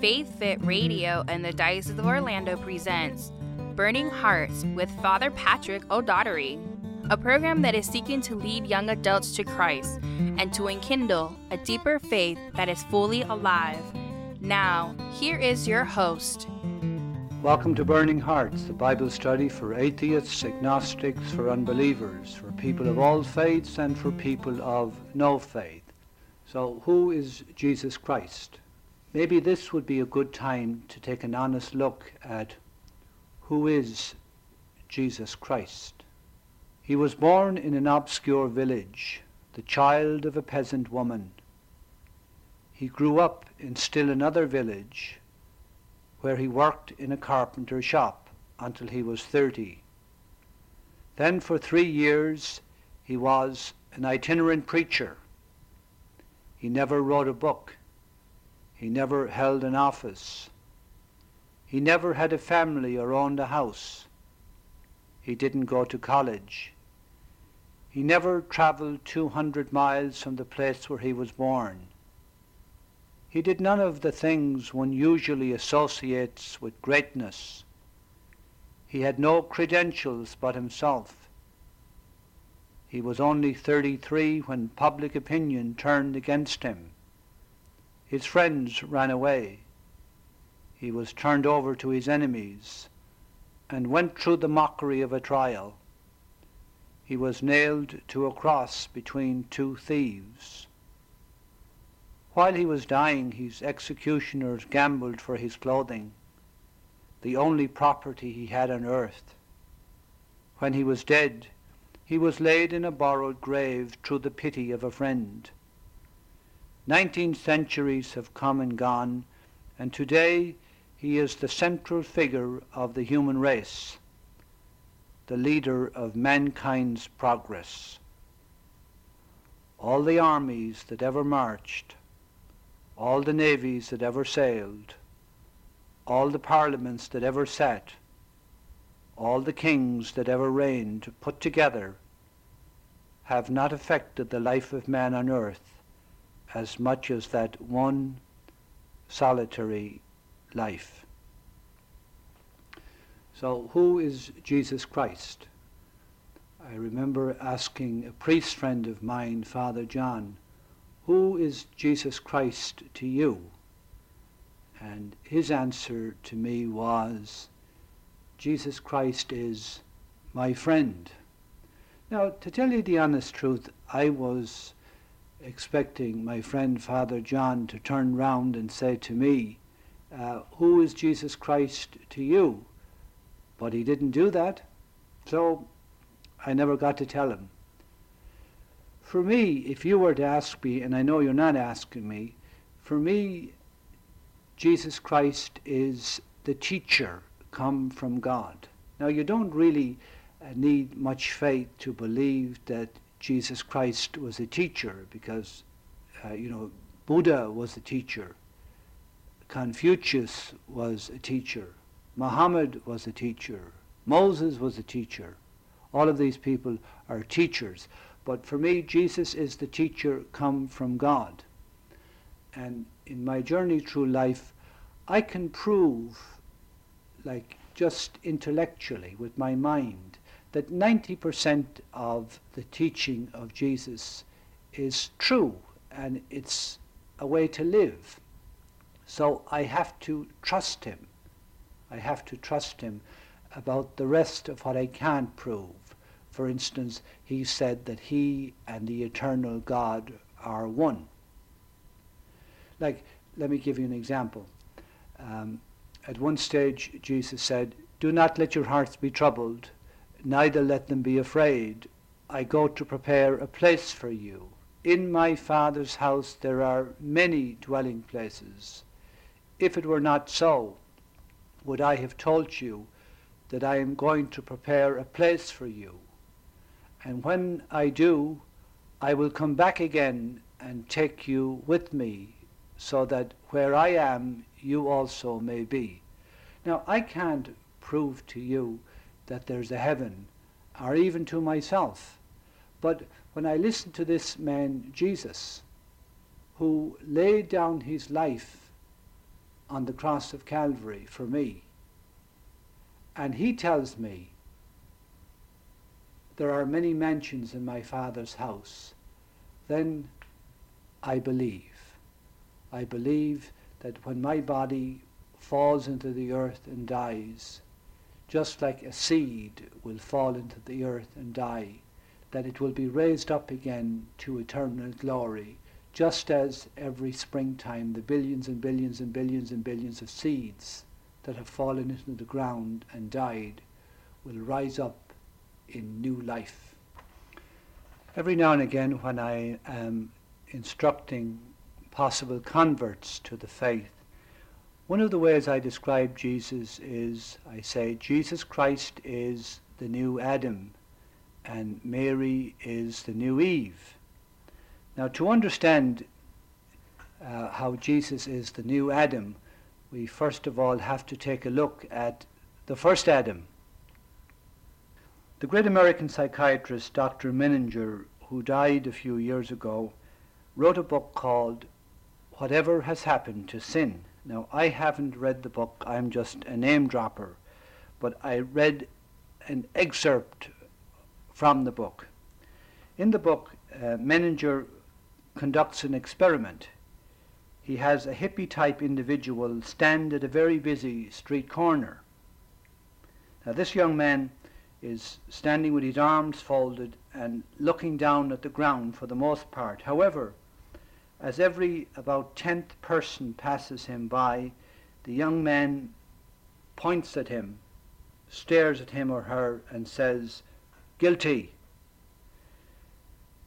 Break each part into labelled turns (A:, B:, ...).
A: Faith Fit Radio and the Diocese of Orlando presents Burning Hearts with Father Patrick O'Doherty, a program that is seeking to lead young adults to Christ and to enkindle a deeper faith that is fully alive. Now, here is your host.
B: Welcome to Burning Hearts, a Bible study for atheists, agnostics, for unbelievers, for people of all faiths, and for people of no faith. So, who is Jesus Christ? Maybe this would be a good time to take an honest look at who is Jesus Christ. He was born in an obscure village, the child of a peasant woman. He grew up in still another village where he worked in a carpenter's shop until he was 30. Then for three years he was an itinerant preacher. He never wrote a book. He never held an office. He never had a family or owned a house. He didn't go to college. He never traveled 200 miles from the place where he was born. He did none of the things one usually associates with greatness. He had no credentials but himself. He was only 33 when public opinion turned against him. His friends ran away. He was turned over to his enemies and went through the mockery of a trial. He was nailed to a cross between two thieves. While he was dying, his executioners gambled for his clothing, the only property he had on earth. When he was dead, he was laid in a borrowed grave through the pity of a friend. Nineteen centuries have come and gone, and today he is the central figure of the human race, the leader of mankind's progress. All the armies that ever marched, all the navies that ever sailed, all the parliaments that ever sat, all the kings that ever reigned put together have not affected the life of man on earth as much as that one solitary life. So, who is Jesus Christ? I remember asking a priest friend of mine, Father John, who is Jesus Christ to you? And his answer to me was, Jesus Christ is my friend. Now, to tell you the honest truth, I was expecting my friend Father John to turn round and say to me, uh, Who is Jesus Christ to you? But he didn't do that, so I never got to tell him. For me, if you were to ask me, and I know you're not asking me, for me, Jesus Christ is the teacher come from God. Now, you don't really need much faith to believe that Jesus Christ was a teacher because, uh, you know, Buddha was a teacher, Confucius was a teacher, Muhammad was a teacher, Moses was a teacher. All of these people are teachers. But for me, Jesus is the teacher come from God. And in my journey through life, I can prove, like just intellectually with my mind, that 90% of the teaching of Jesus is true and it's a way to live. So I have to trust him. I have to trust him about the rest of what I can't prove. For instance, he said that he and the eternal God are one. Like, let me give you an example. Um, at one stage, Jesus said, Do not let your hearts be troubled neither let them be afraid. I go to prepare a place for you. In my Father's house there are many dwelling places. If it were not so, would I have told you that I am going to prepare a place for you? And when I do, I will come back again and take you with me, so that where I am, you also may be. Now, I can't prove to you that there's a heaven, or even to myself. But when I listen to this man, Jesus, who laid down his life on the cross of Calvary for me. And he tells me, there are many mansions in my Father's house. Then I believe. I believe that when my body falls into the earth and dies, just like a seed will fall into the earth and die, that it will be raised up again to eternal glory, just as every springtime the billions and billions and billions and billions of seeds that have fallen into the ground and died will rise up in new life. Every now and again, when I am instructing possible converts to the faith, one of the ways I describe Jesus is I say, Jesus Christ is the new Adam and Mary is the new Eve. Now, to understand uh, how Jesus is the new Adam, we first of all have to take a look at the first Adam. The great American psychiatrist Dr. Menninger, who died a few years ago, wrote a book called Whatever Has Happened to Sin. Now, I haven't read the book, I'm just a name dropper, but I read an excerpt from the book. In the book, uh, Menninger conducts an experiment. He has a hippie type individual stand at a very busy street corner. Now, this young man is standing with his arms folded and looking down at the ground for the most part. However, as every about tenth person passes him by, the young man points at him, stares at him or her, and says, Guilty,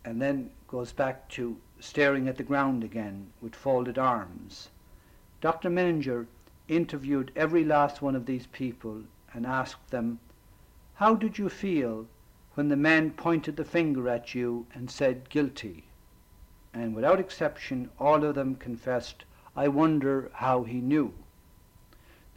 B: and then goes back to staring at the ground again with folded arms. Dr. Menninger interviewed every last one of these people and asked them, How did you feel when the man pointed the finger at you and said guilty? And without exception all of them confessed, I wonder how he knew.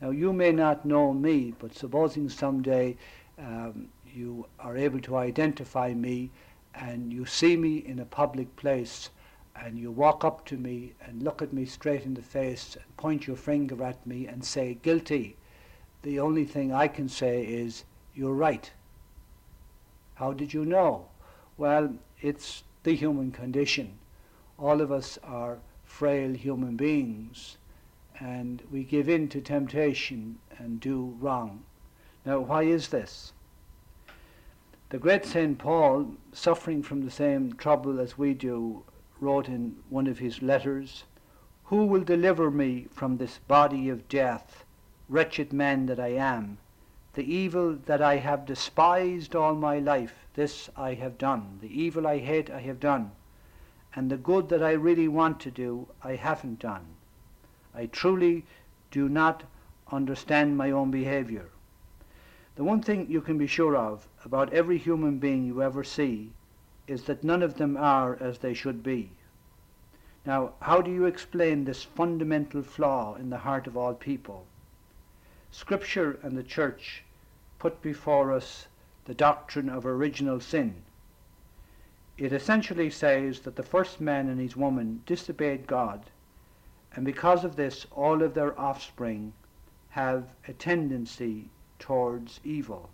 B: Now you may not know me, but supposing someday um, you are able to identify me and you see me in a public place and you walk up to me and look at me straight in the face and point your finger at me and say guilty, the only thing I can say is you're right. How did you know? Well, it's the human condition all of us are frail human beings and we give in to temptation and do wrong. Now, why is this? The great St. Paul, suffering from the same trouble as we do, wrote in one of his letters, Who will deliver me from this body of death? Wretched man that I am. The evil that I have despised all my life, this I have done. The evil I hate, I have done and the good that I really want to do, I haven't done. I truly do not understand my own behavior. The one thing you can be sure of about every human being you ever see is that none of them are as they should be. Now, how do you explain this fundamental flaw in the heart of all people? Scripture and the Church put before us the doctrine of original sin it essentially says that the first man and his woman disobeyed God, and because of this, all of their offspring have a tendency towards evil.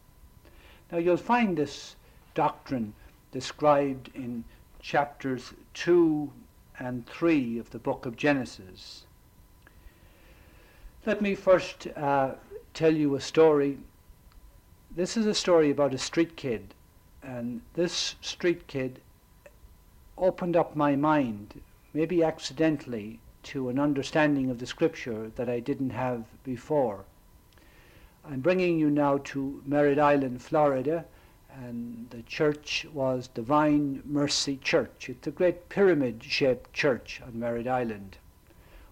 B: Now, you'll find this doctrine described in chapters 2 and 3 of the book of Genesis. Let me first uh, tell you a story. This is a story about a street kid, and this street kid opened up my mind, maybe accidentally, to an understanding of the scripture that I didn't have before. I'm bringing you now to Merritt Island, Florida, and the church was Divine Mercy Church. It's a great pyramid shaped church on Merritt Island.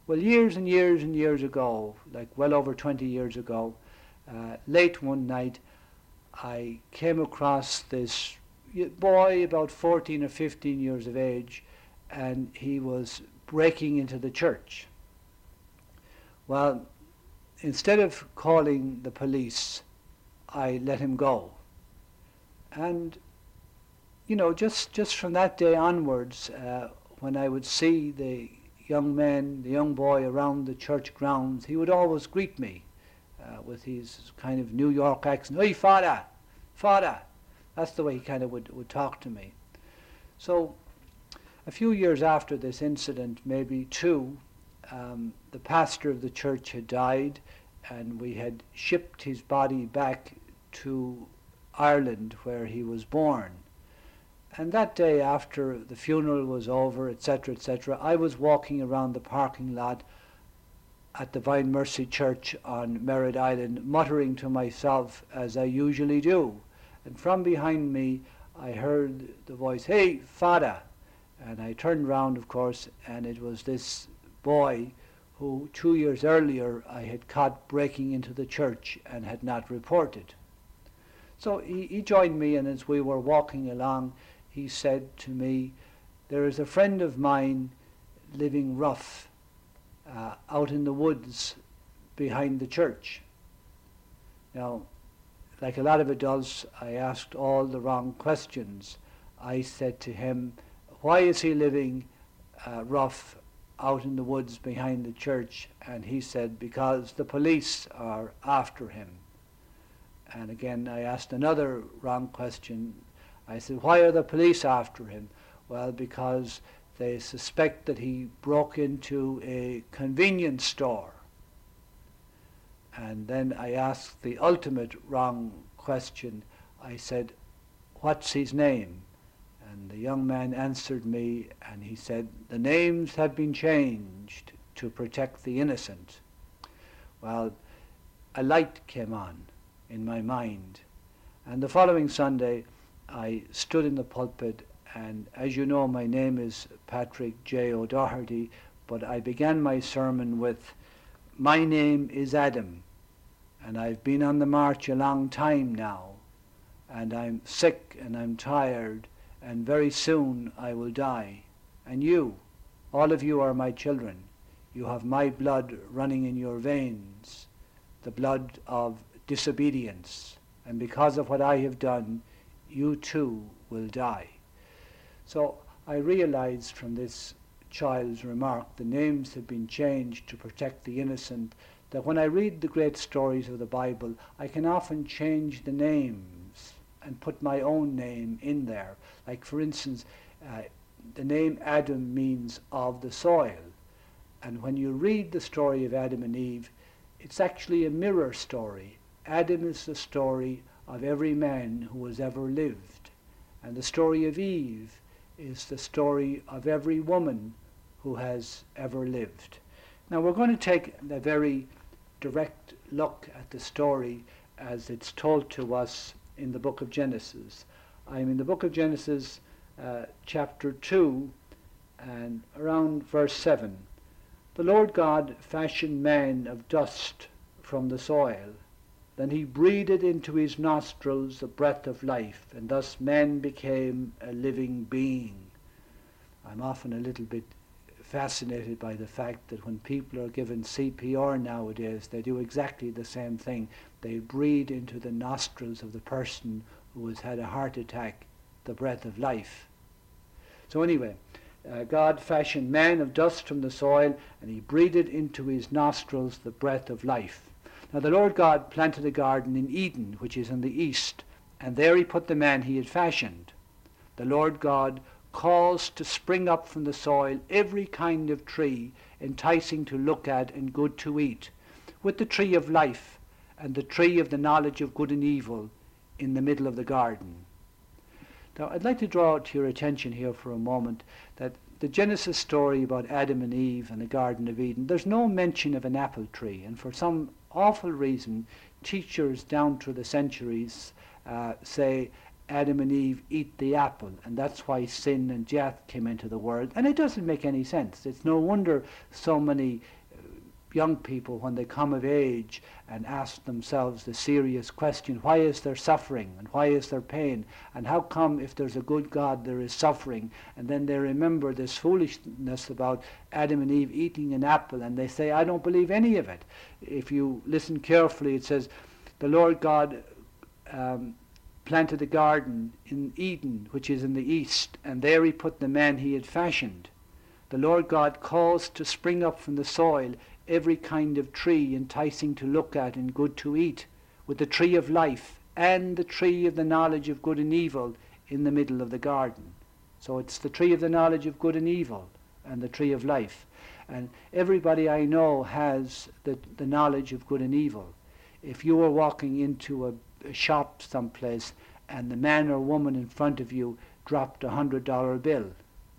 B: Well, years and years and years ago, like well over 20 years ago, uh, late one night, I came across this boy about 14 or 15 years of age, and he was breaking into the church. Well, instead of calling the police, I let him go. And, you know, just, just from that day onwards, uh, when I would see the young men, the young boy around the church grounds, he would always greet me uh, with his kind of New York accent. Hey, father, father. That's the way he kind of would, would talk to me. So a few years after this incident, maybe two, um, the pastor of the church had died, and we had shipped his body back to Ireland where he was born. And that day, after the funeral was over, etc., etc., I was walking around the parking lot at the Divine Mercy Church on Merritt Island, muttering to myself as I usually do. And from behind me, I heard the voice, Hey, Father! And I turned round, of course, and it was this boy who two years earlier I had caught breaking into the church and had not reported. So he, he joined me, and as we were walking along, he said to me, There is a friend of mine living rough uh, out in the woods behind the church. Now, like a lot of adults, I asked all the wrong questions. I said to him, Why is he living uh, rough out in the woods behind the church? And he said, Because the police are after him. And again, I asked another wrong question. I said, Why are the police after him? Well, because they suspect that he broke into a convenience store. And then I asked the ultimate wrong question. I said, What's his name? And the young man answered me and he said, The names have been changed to protect the innocent. Well, a light came on in my mind. And the following Sunday, I stood in the pulpit, and as you know, my name is Patrick J. O'Doherty, but I began my sermon with, My name is Adam, and I've been on the march a long time now, and I'm sick and I'm tired, and very soon I will die. And you, all of you are my children. You have my blood running in your veins, the blood of disobedience, and because of what I have done, you too will die. So I realized from this child's remark, the names have been changed to protect the innocent, that when I read the great stories of the Bible, I can often change the names and put my own name in there. Like, for instance, uh, the name Adam means of the soil. And when you read the story of Adam and Eve, it's actually a mirror story. Adam is the story of every man who has ever lived. And the story of Eve is the story of every woman who has ever lived. Now we're going to take a very direct look at the story as it's told to us in the book of Genesis. I'm in the book of Genesis, uh, chapter 2, and around verse 7. The Lord God fashioned man of dust from the soil then he breathed into his nostrils the breath of life, and thus man became a living being. I'm often a little bit fascinated by the fact that when people are given CPR nowadays, they do exactly the same thing. They breathe into the nostrils of the person who has had a heart attack the breath of life. So, anyway, uh, God fashioned man of dust from the soil, and he breathed into his nostrils the breath of life. Now the Lord God planted a garden in Eden, which is in the east, and there he put the man he had fashioned. The Lord God caused to spring up from the soil every kind of tree, enticing to look at and good to eat, with the tree of life and the tree of the knowledge of good and evil in the middle of the garden. Now, I'd like to draw to your attention here for a moment that the Genesis story about Adam and Eve and the Garden of Eden, there's no mention of an apple tree. And for some awful reason, teachers down through the centuries uh, say Adam and Eve eat the apple, and that's why sin and death came into the world. And it doesn't make any sense. It's no wonder so many young people, when they come of age and ask themselves the serious question, why is there suffering and why is there pain? And how come if there's a good God there is suffering? And then they remember this foolishness about Adam and Eve eating an apple and they say, I don't believe any of it. If you listen carefully, it says, the Lord God um, planted a garden in Eden, which is in the east, and there he put the man he had fashioned. the Lord God caused to spring up from the soil every kind of tree enticing to look at and good to eat, with the tree of life and the tree of the knowledge of good and evil in the middle of the garden. So it's the tree of the knowledge of good and evil and the tree of life. And everybody I know has the, the knowledge of good and evil. If you were walking into a, a shop someplace and the man or woman in front of you dropped a hundred dollar bill,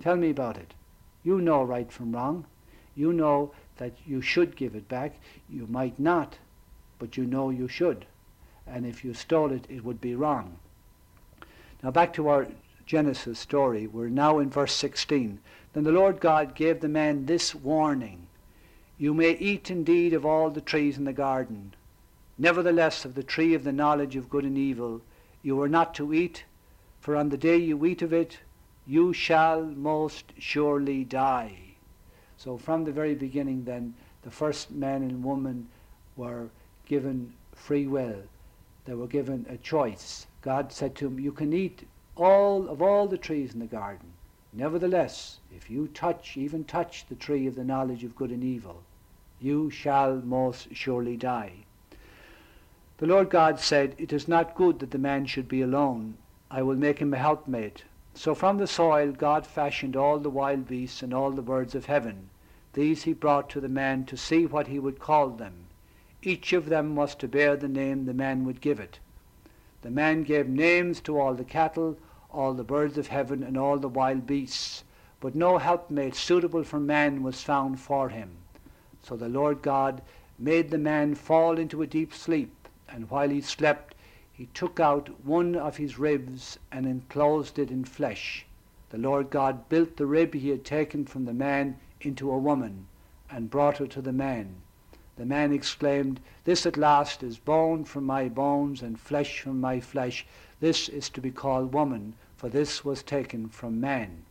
B: tell me about it. You know right from wrong. You know that you should give it back. You might not, but you know you should. And if you stole it, it would be wrong. Now back to our Genesis story. We're now in verse 16. Then the Lord God gave the man this warning You may eat indeed of all the trees in the garden. Nevertheless, of the tree of the knowledge of good and evil, you are not to eat, for on the day you eat of it, you shall most surely die. So from the very beginning then, the first man and woman were given free will. They were given a choice. God said to them, you can eat all of all the trees in the garden. Nevertheless, if you touch, even touch the tree of the knowledge of good and evil, you shall most surely die. The Lord God said, It is not good that the man should be alone. I will make him a helpmate. So from the soil God fashioned all the wild beasts and all the birds of heaven. These he brought to the man to see what he would call them. Each of them was to bear the name the man would give it. The man gave names to all the cattle, all the birds of heaven, and all the wild beasts. But no helpmate suitable for man was found for him. So the Lord God made the man fall into a deep sleep, and while he slept, he took out one of his ribs and enclosed it in flesh. The Lord God built the rib he had taken from the man into a woman and brought her to the man. The man exclaimed, This at last is bone from my bones and flesh from my flesh. This is to be called woman, for this was taken from man.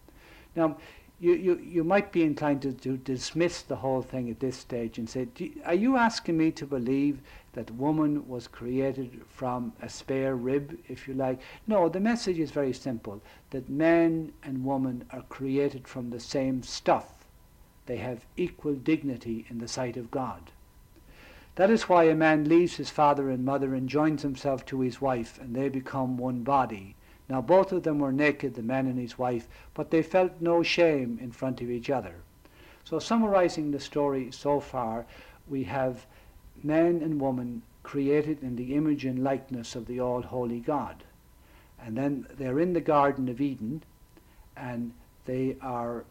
B: Now, you, you, you might be inclined to, to dismiss the whole thing at this stage and say, Are you asking me to believe that woman was created from a spare rib, if you like? No, the message is very simple that man and woman are created from the same stuff they have equal dignity in the sight of God. That is why a man leaves his father and mother and joins himself to his wife, and they become one body. Now both of them were naked, the man and his wife, but they felt no shame in front of each other. So summarizing the story so far, we have man and woman created in the image and likeness of the all-holy God. And then they're in the Garden of Eden, and they are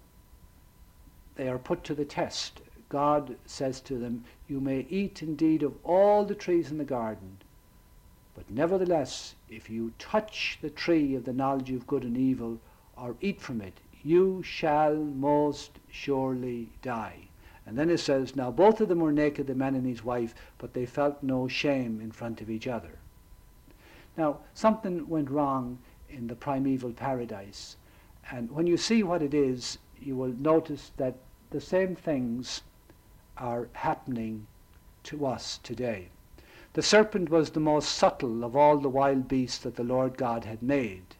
B: they are put to the test. God says to them, You may eat indeed of all the trees in the garden, but nevertheless, if you touch the tree of the knowledge of good and evil, or eat from it, you shall most surely die. And then it says, Now both of them were naked, the man and his wife, but they felt no shame in front of each other. Now, something went wrong in the primeval paradise. And when you see what it is, you will notice that the same things are happening to us today. The serpent was the most subtle of all the wild beasts that the Lord God had made.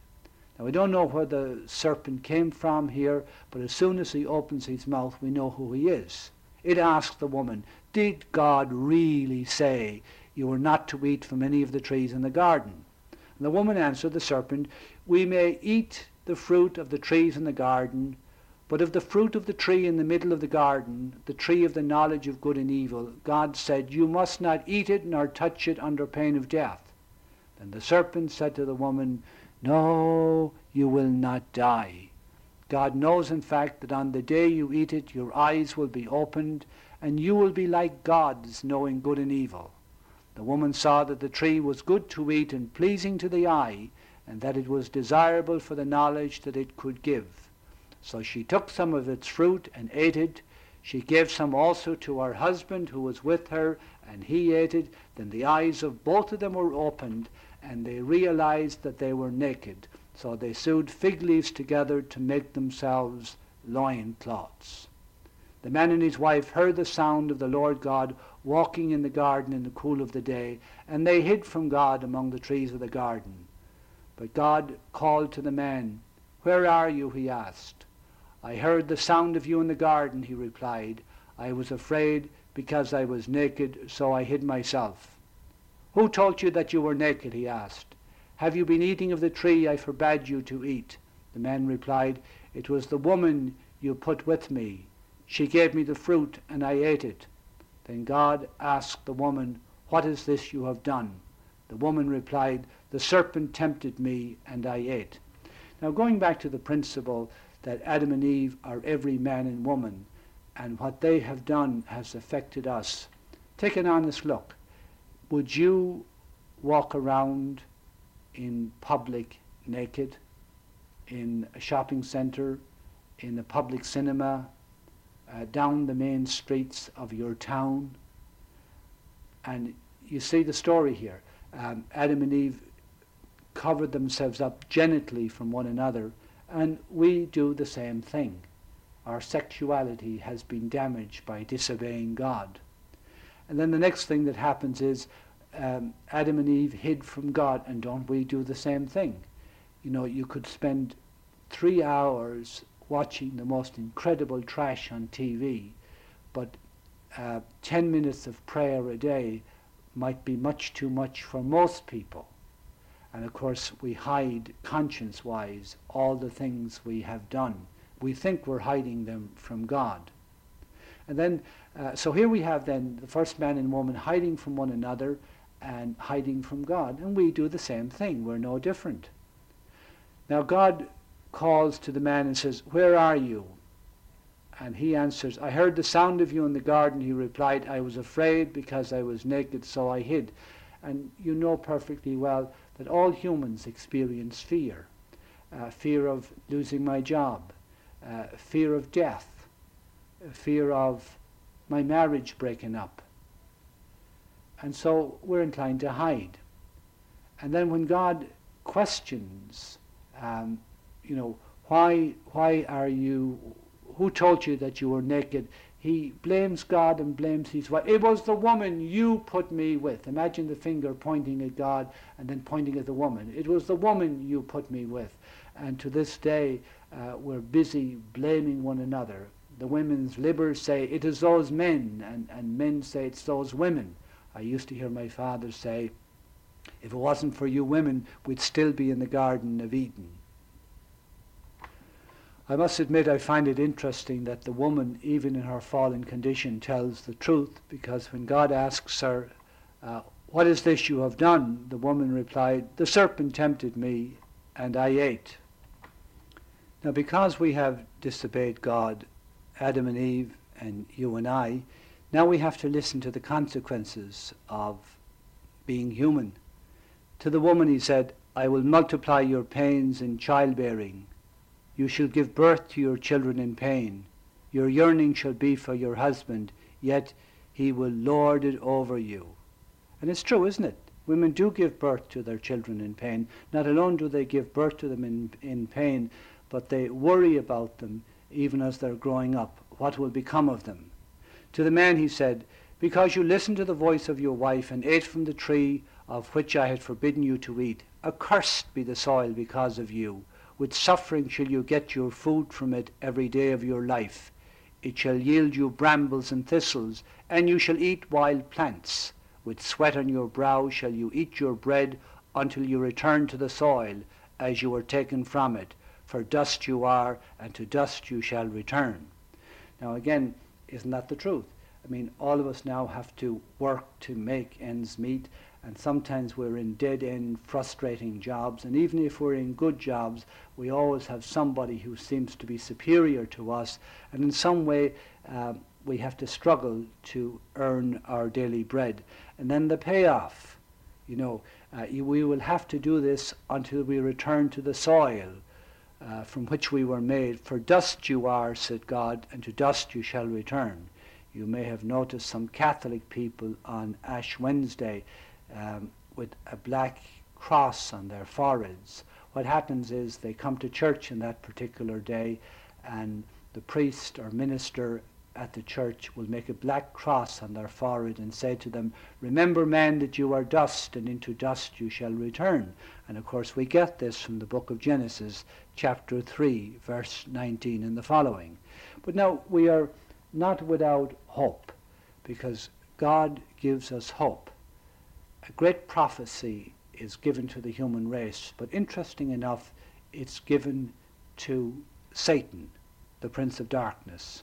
B: Now we don't know where the serpent came from here, but as soon as he opens his mouth, we know who he is. It asked the woman, Did God really say you were not to eat from any of the trees in the garden? And the woman answered the serpent, We may eat the fruit of the trees in the garden, but of the fruit of the tree in the middle of the garden, the tree of the knowledge of good and evil, God said, You must not eat it nor touch it under pain of death. Then the serpent said to the woman, No, you will not die. God knows, in fact, that on the day you eat it, your eyes will be opened, and you will be like gods, knowing good and evil. The woman saw that the tree was good to eat and pleasing to the eye, and that it was desirable for the knowledge that it could give. So she took some of its fruit and ate it. She gave some also to her husband who was with her, and he ate it. Then the eyes of both of them were opened, and they realized that they were naked. So they sewed fig leaves together to make themselves loin cloths. The man and his wife heard the sound of the Lord God walking in the garden in the cool of the day, and they hid from God among the trees of the garden. But God called to the man, Where are you? he asked. I heard the sound of you in the garden, he replied. I was afraid because I was naked, so I hid myself. Who told you that you were naked? he asked. Have you been eating of the tree I forbade you to eat? The man replied, It was the woman you put with me. She gave me the fruit, and I ate it. Then God asked the woman, What is this you have done? The woman replied, The serpent tempted me, and I ate. Now, going back to the principle that Adam and Eve are every man and woman, and what they have done has affected us, take an honest look. Would you walk around in public naked, in a shopping center, in a public cinema, uh, down the main streets of your town. And you see the story here. Um, Adam and Eve covered themselves up genitally from one another, and we do the same thing. Our sexuality has been damaged by disobeying God. And then the next thing that happens is um, Adam and Eve hid from God, and don't we do the same thing? You know, you could spend three hours watching the most incredible trash on TV, but uh, 10 minutes of prayer a day might be much too much for most people. And of course, we hide conscience wise all the things we have done. We think we're hiding them from God. And then, uh, so here we have then the first man and woman hiding from one another and hiding from God. And we do the same thing. We're no different. Now, God calls to the man and says, Where are you? And he answers, I heard the sound of you in the garden. He replied, I was afraid because I was naked, so I hid. And you know perfectly well that all humans experience fear uh, fear of losing my job, uh, fear of death, fear of my marriage breaking up. And so we're inclined to hide. And then when God questions, um, you know, why, why are you, who told you that you were naked? He blames God and blames his wife. It was the woman you put me with. Imagine the finger pointing at God and then pointing at the woman. It was the woman you put me with. And to this day, uh, we're busy blaming one another. The women's libbers say it is those men, and, and men say it's those women. I used to hear my father say, if it wasn't for you women, we'd still be in the Garden of Eden. I must admit I find it interesting that the woman, even in her fallen condition, tells the truth because when God asks her, uh, What is this you have done? the woman replied, The serpent tempted me, and I ate. Now, because we have disobeyed God, Adam and Eve, and you and I, now we have to listen to the consequences of being human. To the woman he said, I will multiply your pains in childbearing. You shall give birth to your children in pain. Your yearning shall be for your husband, yet he will lord it over you. And it's true, isn't it? Women do give birth to their children in pain. Not alone do they give birth to them in, in pain, but they worry about them even as they're growing up. What will become of them? To the man he said, Because you listened to the voice of your wife and ate from the tree of which I had forbidden you to eat, accursed be the soil because of you. With suffering shall you get your food from it every day of your life. It shall yield you brambles and thistles, and you shall eat wild plants. With sweat on your brow shall you eat your bread until you return to the soil, as you were taken from it. For dust you are, and to dust you shall return. Now again, isn't that the truth? I mean, all of us now have to work to make ends meet, and sometimes we're in dead end, frustrating jobs. And even if we're in good jobs, we always have somebody who seems to be superior to us, and in some way, uh, we have to struggle to earn our daily bread. And then the payoff, you know, uh, we will have to do this until we return to the soil uh, from which we were made. For dust you are, said God, and to dust you shall return. You may have noticed some Catholic people on Ash Wednesday um, with a black cross on their foreheads. What happens is they come to church on that particular day and the priest or minister at the church will make a black cross on their forehead and say to them, Remember, men, that you are dust, and into dust you shall return. And of course, we get this from the book of Genesis, chapter 3, verse 19 and the following. But now, we are not without hope, because God gives us hope. A great prophecy is given to the human race, but interesting enough, it's given to Satan, the prince of darkness.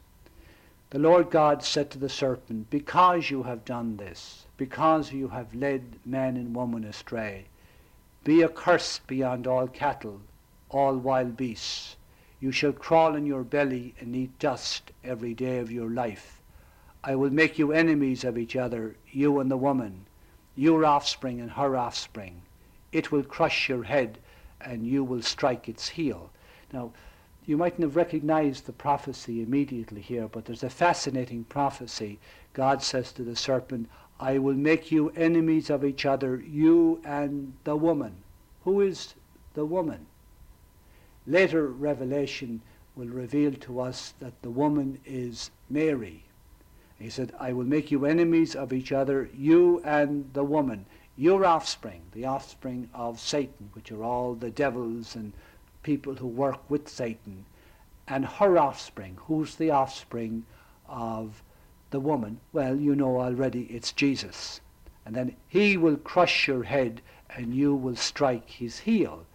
B: The Lord God said to the serpent, Because you have done this, because you have led man and woman astray, be accursed beyond all cattle, all wild beasts. You shall crawl in your belly and eat dust every day of your life. I will make you enemies of each other, you and the woman, your offspring and her offspring. It will crush your head, and you will strike its heel. Now, you mightn't have recognized the prophecy immediately here, but there's a fascinating prophecy. God says to the serpent, I will make you enemies of each other, you and the woman. Who is the woman? Later revelation will reveal to us that the woman is Mary. He said, I will make you enemies of each other, you and the woman, your offspring, the offspring of Satan, which are all the devils and people who work with Satan, and her offspring. Who's the offspring of the woman? Well, you know already it's Jesus. And then he will crush your head and you will strike his heel.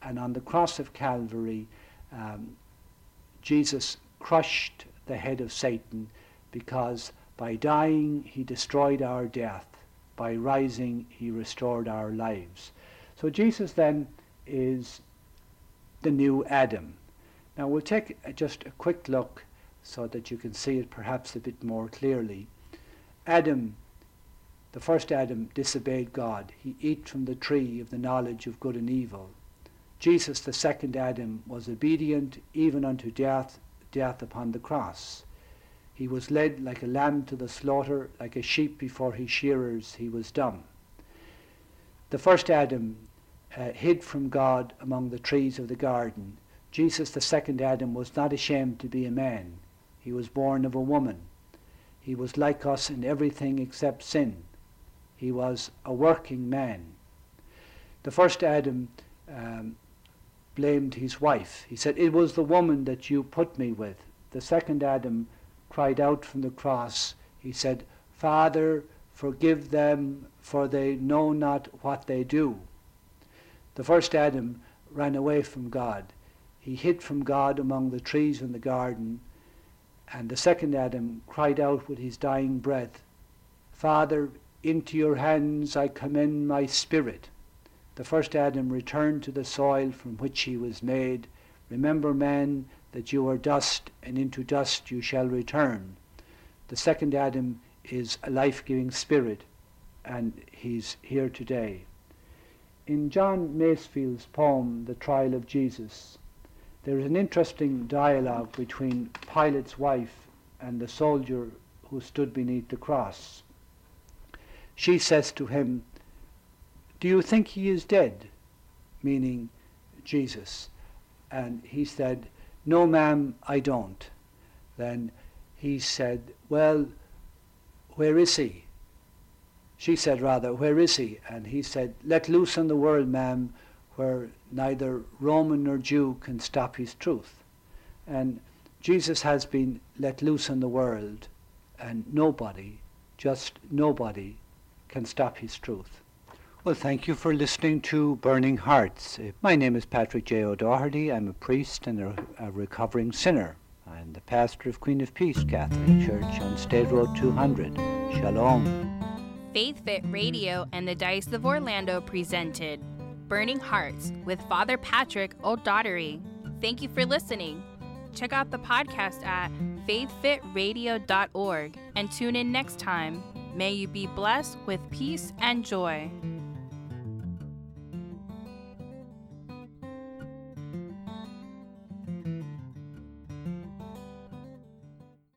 B: And on the cross of Calvary, um, Jesus crushed the head of Satan because by dying he destroyed our death. By rising he restored our lives. So Jesus then is the new Adam. Now we'll take just a quick look so that you can see it perhaps a bit more clearly. Adam, the first Adam, disobeyed God. He ate from the tree of the knowledge of good and evil. Jesus, the second Adam, was obedient even unto death, death upon the cross. He was led like a lamb to the slaughter, like a sheep before his shearers, he was dumb. The first Adam uh, hid from God among the trees of the garden. Jesus, the second Adam, was not ashamed to be a man. He was born of a woman. He was like us in everything except sin. He was a working man. The first Adam um, blamed his wife. He said, It was the woman that you put me with. The second Adam cried out from the cross. He said, Father, forgive them, for they know not what they do. The first Adam ran away from God. He hid from God among the trees in the garden. And the second Adam cried out with his dying breath, Father, into your hands I commend my spirit. The first Adam returned to the soil from which he was made. Remember, man, that you are dust, and into dust you shall return. The second Adam is a life giving spirit, and he's here today. In John Masefield's poem, The Trial of Jesus, there is an interesting dialogue between Pilate's wife and the soldier who stood beneath the cross. She says to him, Do you think he is dead? Meaning Jesus. And he said, No, ma'am, I don't. Then he said, Well, where is he? She said rather, Where is he? And he said, Let loose on the world, ma'am, where neither Roman nor Jew can stop his truth. And Jesus has been let loose in the world, and nobody, just nobody, can stop his truth. Well, thank you for listening to Burning Hearts. Uh, my name is Patrick J. O'Doherty. I'm a priest and a, a recovering sinner. I'm the pastor of Queen of Peace Catholic Church on State Road 200. Shalom.
A: Faith Fit Radio and the Diocese of Orlando presented Burning Hearts with Father Patrick O'Doherty. Thank you for listening. Check out the podcast at faithfitradio.org and tune in next time. May you be blessed with peace and joy.